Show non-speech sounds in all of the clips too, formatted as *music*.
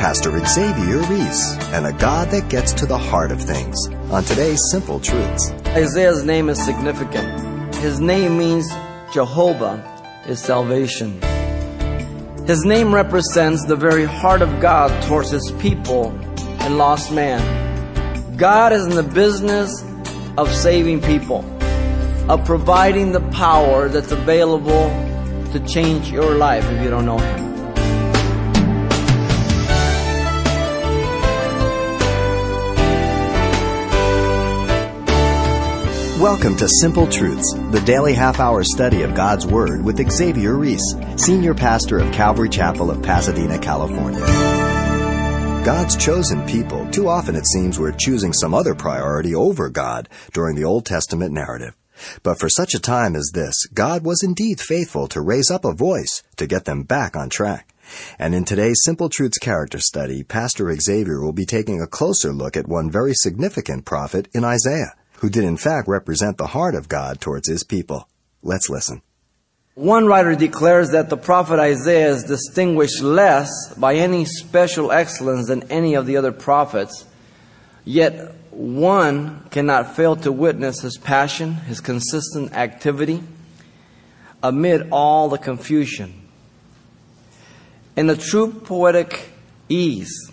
Pastor Xavier Reese, and a God that gets to the heart of things on today's Simple Truths. Isaiah's name is significant. His name means Jehovah is salvation. His name represents the very heart of God towards his people and lost man. God is in the business of saving people, of providing the power that's available to change your life if you don't know Him. Welcome to Simple Truths, the daily half hour study of God's Word with Xavier Reese, Senior Pastor of Calvary Chapel of Pasadena, California. God's chosen people, too often it seems we're choosing some other priority over God during the Old Testament narrative. But for such a time as this, God was indeed faithful to raise up a voice to get them back on track. And in today's Simple Truths character study, Pastor Xavier will be taking a closer look at one very significant prophet in Isaiah who did in fact represent the heart of God towards his people. Let's listen. One writer declares that the prophet Isaiah is distinguished less by any special excellence than any of the other prophets, yet one cannot fail to witness his passion, his consistent activity amid all the confusion. In a true poetic ease,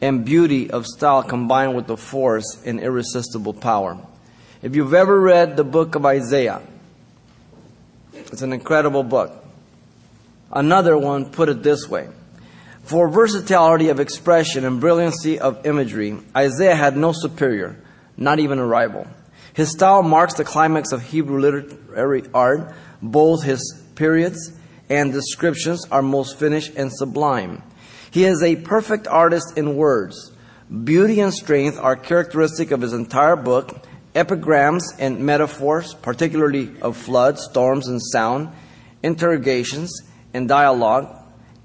and beauty of style combined with the force and irresistible power. If you've ever read the book of Isaiah, it's an incredible book. Another one put it this way. For versatility of expression and brilliancy of imagery, Isaiah had no superior, not even a rival. His style marks the climax of Hebrew literary art. Both his periods and descriptions are most finished and sublime. He is a perfect artist in words. Beauty and strength are characteristic of his entire book. Epigrams and metaphors, particularly of floods, storms, and sound, interrogations and dialogue,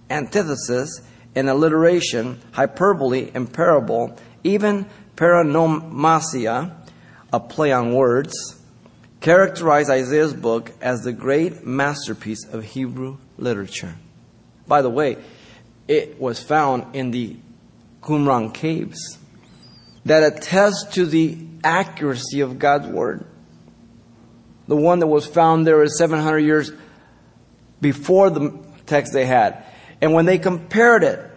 antithesis and alliteration, hyperbole and parable, even paronomasia, a play on words, characterize Isaiah's book as the great masterpiece of Hebrew literature. By the way, it was found in the Qumran caves that attest to the accuracy of God's word. The one that was found there is 700 years before the text they had. And when they compared it,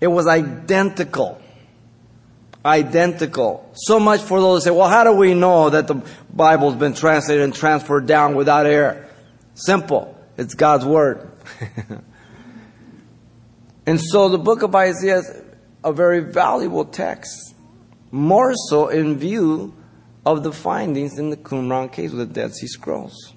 it was identical. Identical. So much for those who say, well, how do we know that the Bible's been translated and transferred down without error? Simple. It's God's Word. *laughs* And so the book of Isaiah is a very valuable text, more so in view of the findings in the Qumran caves with the Dead Sea Scrolls.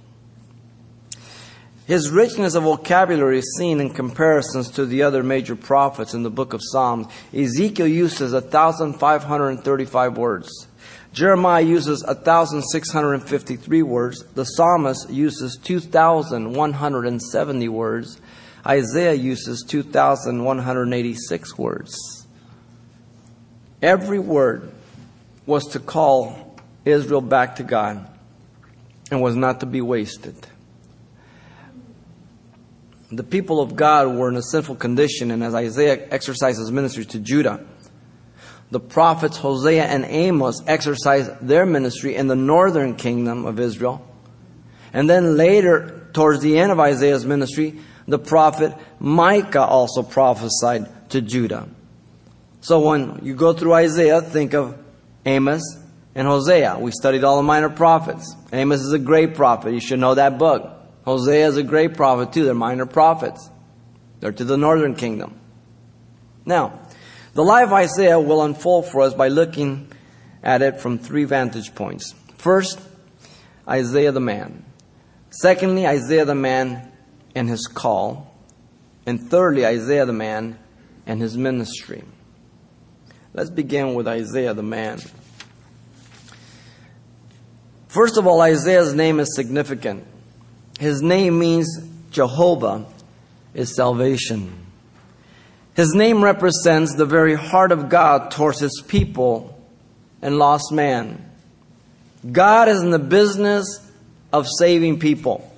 His richness of vocabulary is seen in comparisons to the other major prophets in the book of Psalms. Ezekiel uses 1,535 words. Jeremiah uses 1,653 words. The psalmist uses 2,170 words. Isaiah uses 2,186 words. Every word was to call Israel back to God and was not to be wasted. The people of God were in a sinful condition, and as Isaiah exercises ministry to Judah, the prophets Hosea and Amos exercised their ministry in the northern kingdom of Israel. And then later, towards the end of Isaiah's ministry, the prophet Micah also prophesied to Judah. So when you go through Isaiah, think of Amos and Hosea. We studied all the minor prophets. Amos is a great prophet. You should know that book. Hosea is a great prophet too. They're minor prophets. They're to the northern kingdom. Now, the life of Isaiah will unfold for us by looking at it from three vantage points. First, Isaiah the man. Secondly, Isaiah the man and his call. And thirdly, Isaiah the man and his ministry. Let's begin with Isaiah the man. First of all, Isaiah's name is significant. His name means Jehovah is salvation. His name represents the very heart of God towards his people and lost man. God is in the business of saving people.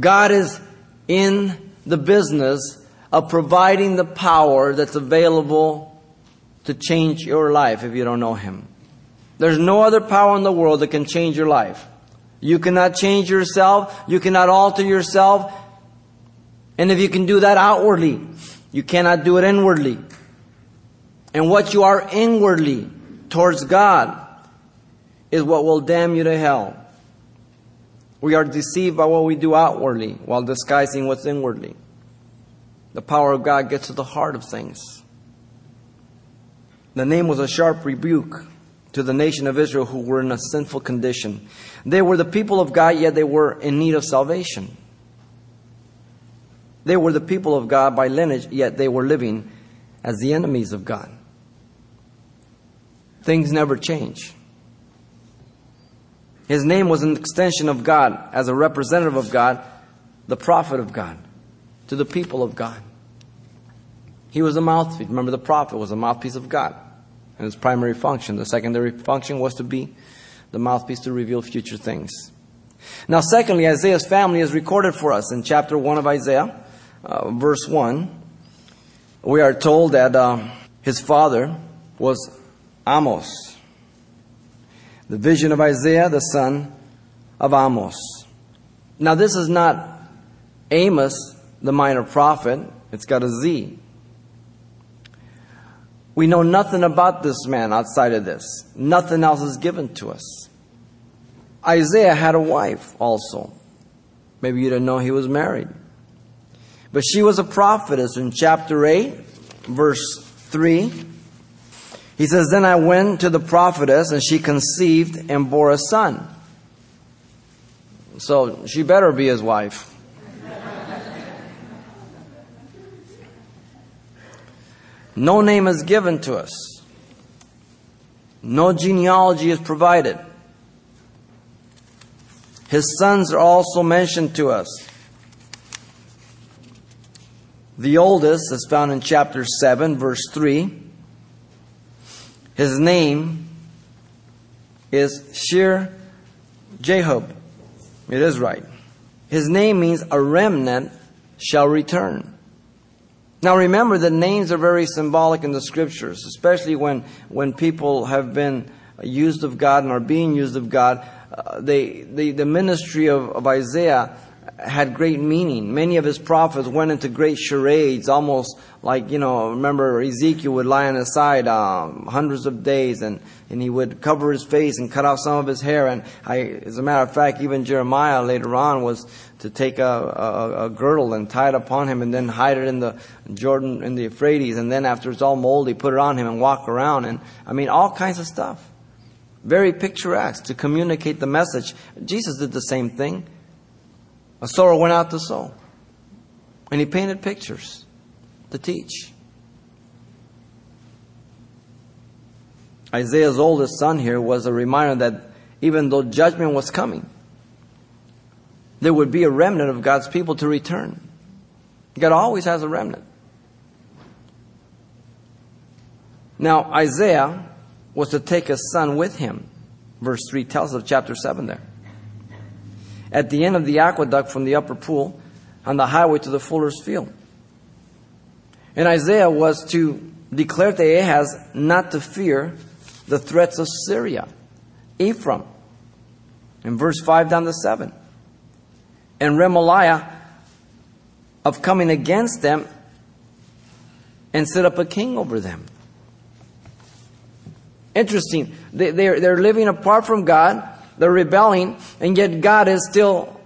God is in the business of providing the power that's available to change your life if you don't know Him. There's no other power in the world that can change your life. You cannot change yourself. You cannot alter yourself. And if you can do that outwardly, you cannot do it inwardly. And what you are inwardly towards God is what will damn you to hell. We are deceived by what we do outwardly while disguising what's inwardly. The power of God gets to the heart of things. The name was a sharp rebuke to the nation of Israel who were in a sinful condition. They were the people of God, yet they were in need of salvation. They were the people of God by lineage, yet they were living as the enemies of God. Things never change. His name was an extension of God, as a representative of God, the prophet of God, to the people of God. He was a mouthpiece. Remember, the prophet was a mouthpiece of God and his primary function. The secondary function was to be the mouthpiece to reveal future things. Now, secondly, Isaiah's family is recorded for us in chapter 1 of Isaiah, uh, verse 1. We are told that uh, his father was Amoz. The vision of Isaiah, the son of Amoz. Now, this is not Amos, the minor prophet. It's got a Z. We know nothing about this man outside of this. Nothing else is given to us. Isaiah had a wife also. Maybe you didn't know he was married. But she was a prophetess in chapter 8, verse 3. He says, Then I went to the prophetess, and she conceived and bore a son. So she better be his wife. No name is given to us. No genealogy is provided. His sons are also mentioned to us. The oldest is found in chapter 7, verse 3. His name is Shir Jahub. It is right. His name means a remnant shall return. Now remember that names are very symbolic in the scriptures, especially when, when people have been used of God and are being used of God. Uh, they, they, the ministry of, of Isaiah had great meaning. Many of his prophets went into great charades, almost like, you know, remember Ezekiel would lie on his side um, hundreds of days and, and he would cover his face and cut off some of his hair. And I, as a matter of fact, even Jeremiah later on was to take a, a, a girdle and tie it upon him and then hide it in the Jordan, in the Euphrates. And then after it's all moldy, put it on him and walk around. And I mean, all kinds of stuff. Very picturesque to communicate the message. Jesus did the same thing. A sower went out to sow. And he painted pictures to teach. Isaiah's oldest son here was a reminder that even though judgment was coming, there would be a remnant of God's people to return. God always has a remnant. Now, Isaiah was to take a son with him. Verse 3 tells us of chapter 7 there at the end of the aqueduct from the upper pool on the highway to the fuller's field. And Isaiah was to declare to Ahaz not to fear the threats of Syria, Ephraim, in verse 5 down to 7, and Remaliah of coming against them and set up a king over them. Interesting. They, they're, they're living apart from God. They're rebelling, and yet God is still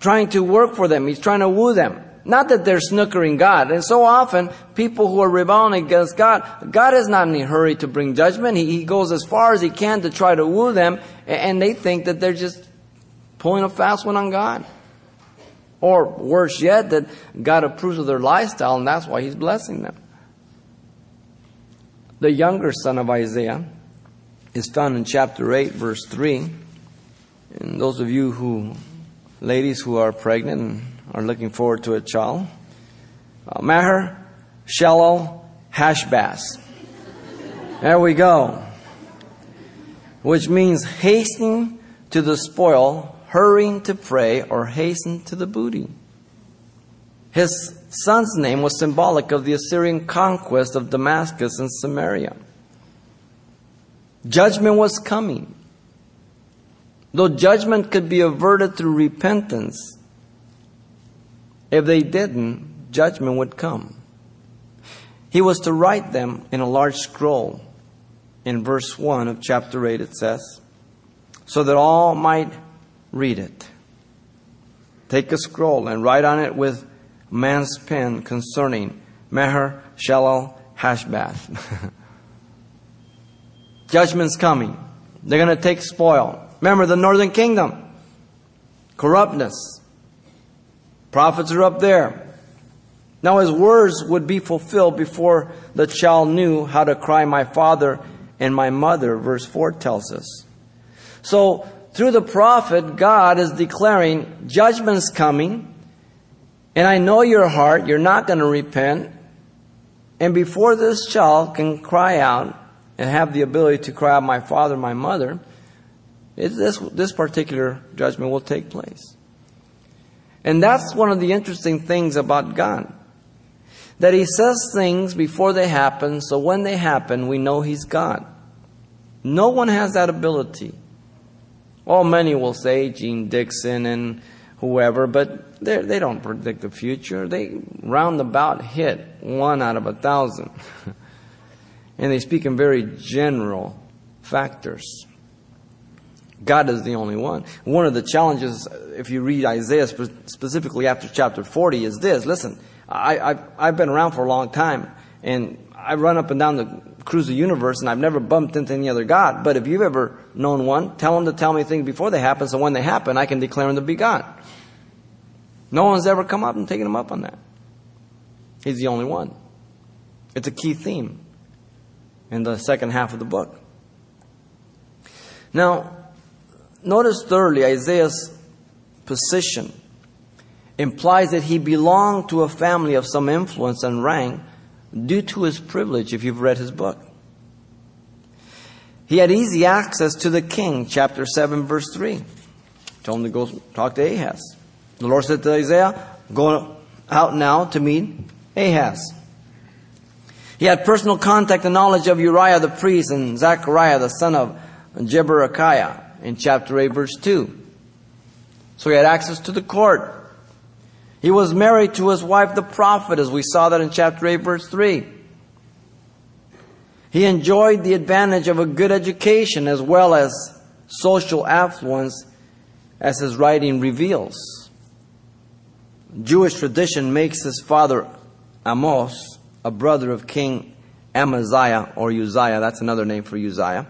trying to work for them. He's trying to woo them. Not that they're snookering God. And so often, people who are rebelling against God, God is not in a hurry to bring judgment. He, he goes as far as he can to try to woo them, and they think that they're just pulling a fast one on God. Or worse yet, that God approves of their lifestyle, and that's why he's blessing them. The younger son of Isaiah, is found in chapter 8, verse 3. And those of you who, ladies who are pregnant and are looking forward to a child, uh, Maher Shalal Hashbaz. There we go. Which means hastening to the spoil, hurrying to prey, or hasten to the booty. His son's name was symbolic of the Assyrian conquest of Damascus and Samaria. Judgment was coming. Though judgment could be averted through repentance, if they didn't, judgment would come. He was to write them in a large scroll. In verse 1 of chapter 8, it says, so that all might read it. Take a scroll and write on it with man's pen concerning Meher Shalal Hashbaz. *laughs* Judgment's coming. They're going to take spoil. Remember the northern kingdom. Corruptness. Prophets are up there. Now his words would be fulfilled before the child knew how to cry, My father and my mother, verse 4 tells us. So, through the prophet, God is declaring judgment's coming, and I know your heart, you're not going to repent. And before this child can cry out and have the ability to cry out, My father, my mother, this, this particular judgment will take place. And that's one of the interesting things about God. That He says things before they happen, so when they happen, we know He's God. No one has that ability. Well, many will say Jeane Dixon and whoever, but they don't predict the future. They roundabout hit one out of a thousand. *laughs* and they speak in very general factors. God is the only one. One of the challenges, if you read Isaiah specifically after chapter 40, is this. Listen, I, I've, I've been around for a long time, and I've run up and down the cruise the universe, and I've never bumped into any other God. But if you've ever known one, tell them to tell me things before they happen, so when they happen, I can declare them to be God. No one's ever come up and taken him up on that. He's the only one. It's a key theme in the second half of the book. Now, notice thirdly, Isaiah's position implies that he belonged to a family of some influence and rank due to his privilege, if you've read his book. He had easy access to the king, chapter 7, verse 3. Told him to go talk to Ahaz. The Lord said to Isaiah, Go out now to meet Ahaz. He had personal contact and knowledge of Uriah the priest and Zechariah the son of Jeberechiah in chapter 8, verse 2. So he had access to the court. He was married to his wife, the prophet, as we saw that in chapter 8, verse 3. He enjoyed the advantage of a good education as well as social affluence, as his writing reveals. Jewish tradition makes his father Amoz a brother of King Amaziah or Uzziah. That's another name for Uzziah.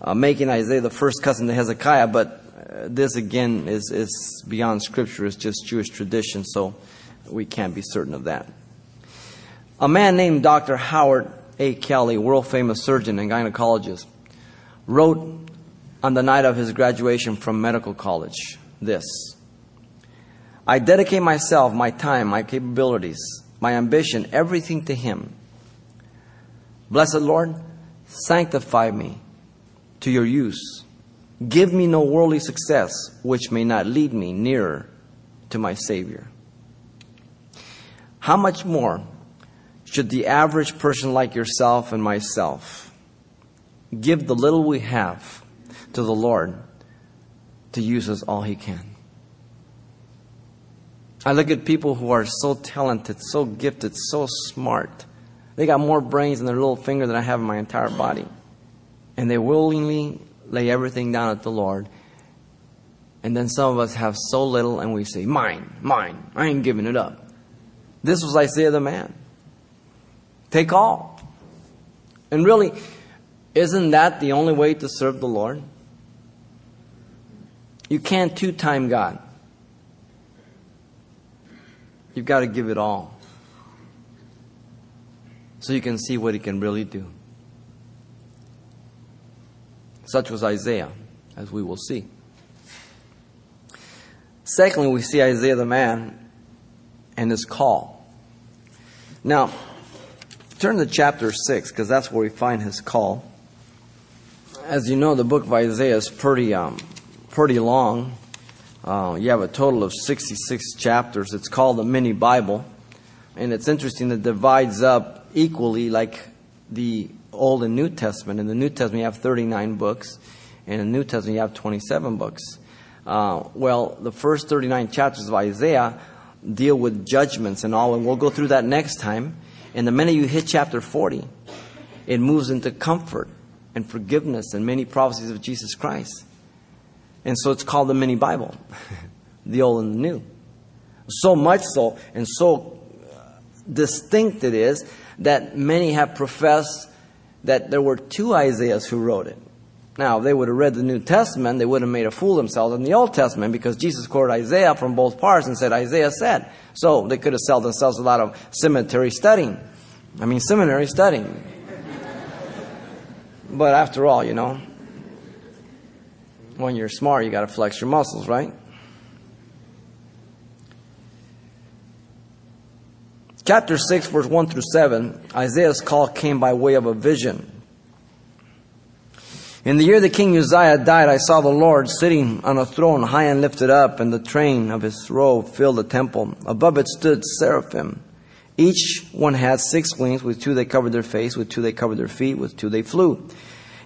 Uh, making Isaiah the first cousin to Hezekiah, but uh, this again is, is beyond scripture. It's just Jewish tradition, so we can't be certain of that. A man named Dr. Howard A. Kelly, world famous surgeon and gynecologist, wrote on the night of his graduation from medical college this I dedicate myself, my time, my capabilities, my ambition, everything to Him. Blessed Lord, sanctify me to your use. Give me no worldly success which may not lead me nearer to my Savior. How much more should the average person like yourself and myself give the little we have to the Lord to use as all He can? I look at people who are so talented, so gifted, so smart. They got more brains in their little finger than I have in my entire body. And they willingly lay everything down at the Lord. And then some of us have so little and we say, Mine, mine, I ain't giving it up. This was Isaiah the man. Take all. And really, isn't that the only way to serve the Lord? You can't two time God. You've got to give it all so you can see what he can really do. Such was Isaiah, as we will see. Secondly, we see Isaiah the man and his call. Now, turn to chapter 6, because that's where we find his call. As you know, the book of Isaiah is pretty, um, pretty long. Uh, you have a total of 66 chapters. It's called the Mini Bible. And it's interesting, it divides up equally like the Old and New Testament. In the New Testament, you have 39 books, and in the New Testament, you have 27 books. Uh, well, the first 39 chapters of Isaiah deal with judgments and all, and we'll go through that next time. And the minute you hit chapter 40, it moves into comfort and forgiveness and many prophecies of Jesus Christ. And so it's called the mini Bible, *laughs* the old and the new. So much so, and so distinct it is, that many have professed that there were two Isaiahs who wrote it. Now, if they would have read the New Testament, they would have made a fool of themselves in the Old Testament because Jesus quoted Isaiah from both parts and said, Isaiah said. So they could have sold themselves a lot of cemetery studying. I mean, seminary studying. *laughs* but after all, you know, when you're smart, you got to flex your muscles, right? Chapter 6, verse 1 through 7, Isaiah's call came by way of a vision. In the year that King Uzziah died, I saw the Lord sitting on a throne high and lifted up, and the train of his robe filled the temple. Above it stood seraphim. Each one had six wings, with two they covered their face, with two they covered their feet, with two they flew.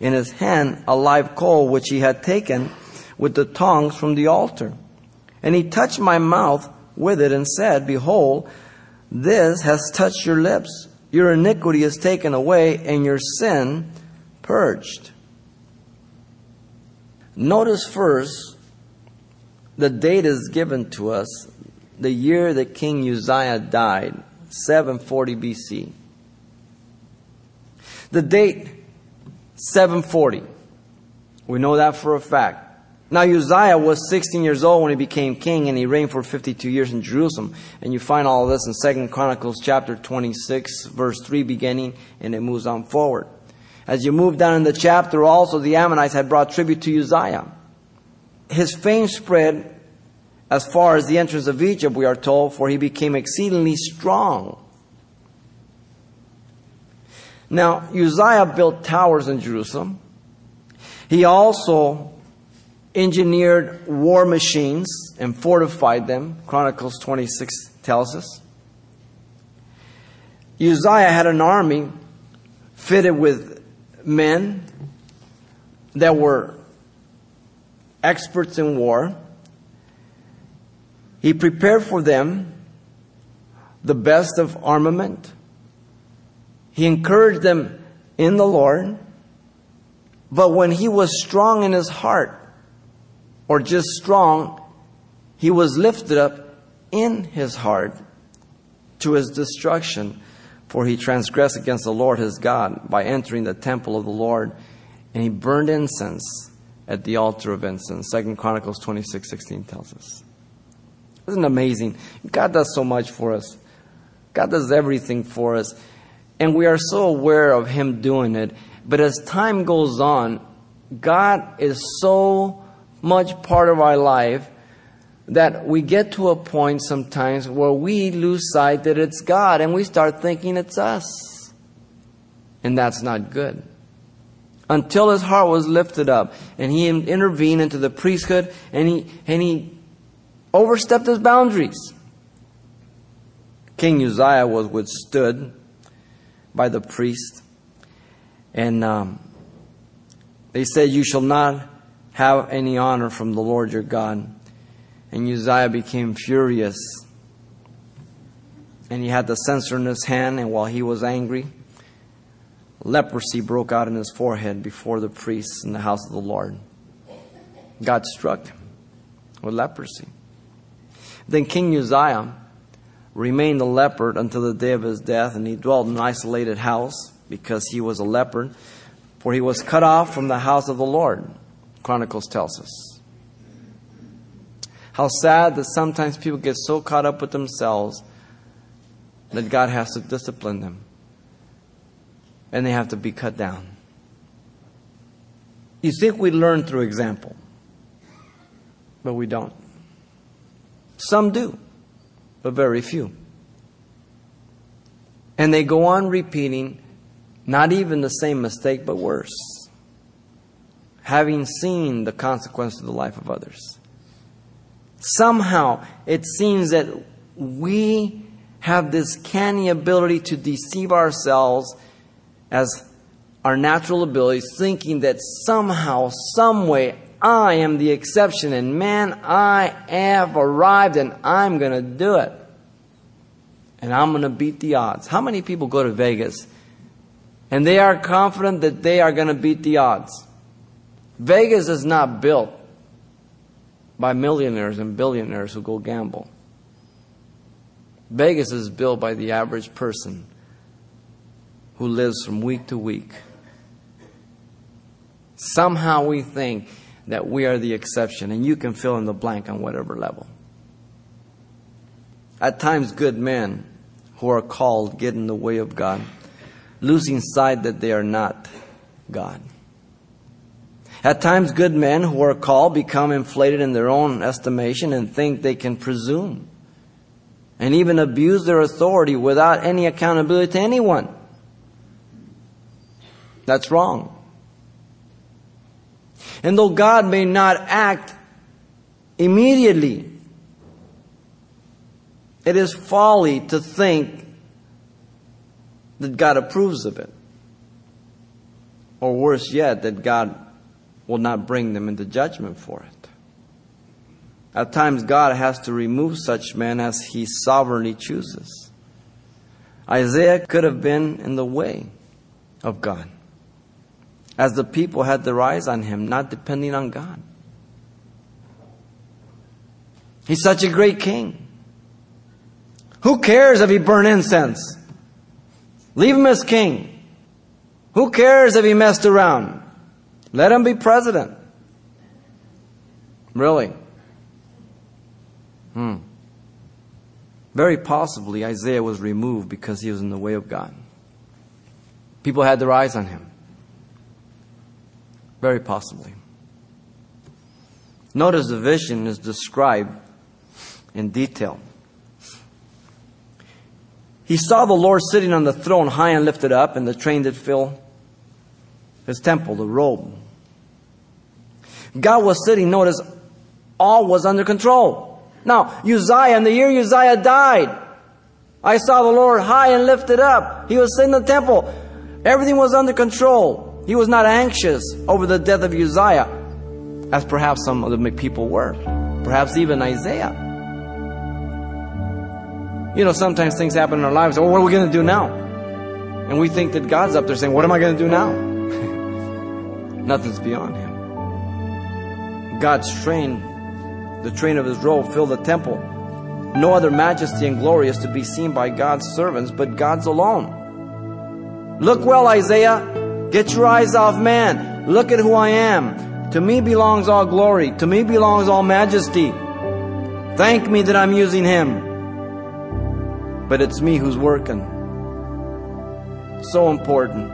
in his hand a live coal which he had taken with the tongs from the altar. And he touched my mouth with it and said, Behold, this has touched your lips. Your iniquity is taken away and your sin purged. Notice first, the date is given to us, the year that King Uzziah died, 740 BC. The date, 740. We know that for a fact. Now Uzziah was 16 years old when he became king and he reigned for 52 years in Jerusalem. And you find all this in 2 Chronicles chapter 26 verse 3 beginning and it moves on forward. As you move down in the chapter also the Ammonites had brought tribute to Uzziah. His fame spread as far as the entrance of Egypt we are told for he became exceedingly strong. Now Uzziah built towers in Jerusalem. He also engineered war machines and fortified them. Chronicles 26 tells us. Uzziah had an army fitted with men that were experts in war. He prepared for them the best of armament. He encouraged them in the Lord. But when he was strong in his heart, or just strong, he was lifted up in his heart to his destruction, for he transgressed against the Lord his God by entering the temple of the Lord, and he burned incense at the altar of incense. Second Chronicles twenty six sixteen tells us. Isn't it amazing? God does so much for us. God does everything for us. And we are so aware of Him doing it. But as time goes on, God is so much part of our life that we get to a point sometimes where we lose sight that it's God and we start thinking it's us. And that's not good. Until his heart was lifted up and he intervened into the priesthood and he, and he overstepped his boundaries. King Uzziah was withstood by the priest. And um, they said, You shall not have any honor from the Lord your God. And Uzziah became furious. And he had the censer in his hand, and while he was angry, leprosy broke out in his forehead before the priests in the house of the Lord. God struck him with leprosy. Then King Uzziah remained a leopard until the day of his death, and he dwelt in an isolated house because he was a leopard, for he was cut off from the house of the Lord. Chronicles tells us. How sad that sometimes people get so caught up with themselves that God has to discipline them and they have to be cut down. You think we learn through example, but we don't. Some do, but very few. And they go on repeating not even the same mistake, but worse, having seen the consequence of the life of others. Somehow, it seems that we have this canny ability to deceive ourselves as our natural abilities, thinking that somehow, some way, I am the exception, and man, I have arrived, and I'm going to do it. And I'm going to beat the odds. How many people go to Vegas and they are confident that they are going to beat the odds? Vegas is not built by millionaires and billionaires who go gamble. Vegas is built by the average person who lives from week to week. Somehow we think that we are the exception, and you can fill in the blank on whatever level. At times, good men who are called get in the way of God, losing sight that they are not God. At times, good men who are called become inflated in their own estimation and think they can presume and even abuse their authority without any accountability to anyone. That's wrong. And though God may not act immediately, it is folly to think that God approves of it. Or worse yet, that God will not bring them into judgment for it. At times, God has to remove such men as He sovereignly chooses. Isaiah could have been in the way of God as the people had their eyes on him, not depending on God. He's such a great king. Who cares if he burned incense? Leave him as king. Who cares if he messed around? Let him be president. Really? Hmm. Very possibly Isaiah was removed because he was in the way of God. People had their eyes on him. Very possibly. Notice the vision is described in detail. He saw the Lord sitting on the throne, high and lifted up, and the train did fill his temple, the robe. God was sitting, notice, all was under control. Now, Uzziah, in the year Uzziah died, I saw the Lord high and lifted up. He was sitting in the temple. Everything was under control. He was not anxious over the death of Uzziah, as perhaps some of the people were, perhaps even Isaiah. You know, sometimes things happen in our lives. Oh, what are we going to do now? And we think that God's up there saying, What am I going to do now? *laughs* Nothing's beyond Him. God's train, the train of His robe, filled the temple. No other majesty and glory is to be seen by God's servants, but God's alone. Look well, Isaiah. Get your eyes off man. Look at who I am. To me belongs all glory. To me belongs all majesty. Thank me that I'm using him. But it's me who's working. So important.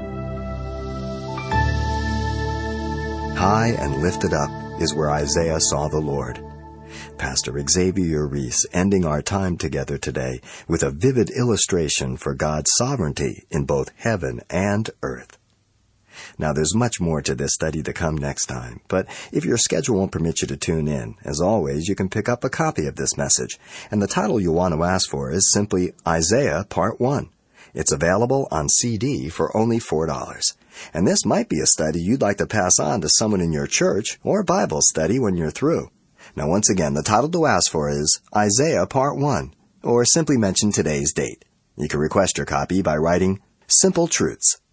High and lifted up is where Isaiah saw the Lord. Pastor Xavier Reese ending our time together today with a vivid illustration for God's sovereignty in both heaven and earth. Now, there's much more to this study to come next time, but if your schedule won't permit you to tune in, as always, you can pick up a copy of this message. And the title you want to ask for is simply Isaiah Part 1. It's available on CD for only $4. And this might be a study you'd like to pass on to someone in your church or Bible study when you're through. Now, once again, the title to ask for is Isaiah Part 1, or simply mention today's date. You can request your copy by writing Simple Truths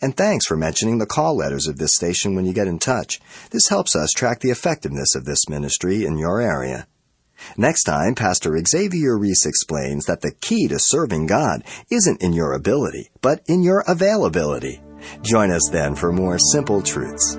And thanks for mentioning the call letters of this station when you get in touch. This helps us track the effectiveness of this ministry in your area. Next time, Pastor Xavier Reese explains that the key to serving God isn't in your ability, but in your availability. Join us then for more simple truths.